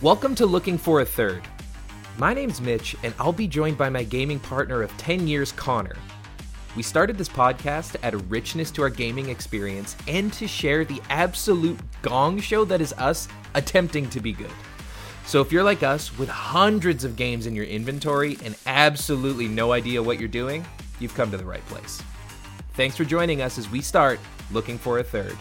Welcome to Looking for a Third. My name's Mitch, and I'll be joined by my gaming partner of 10 years, Connor. We started this podcast to add a richness to our gaming experience and to share the absolute gong show that is us attempting to be good. So if you're like us with hundreds of games in your inventory and absolutely no idea what you're doing, you've come to the right place. Thanks for joining us as we start Looking for a Third.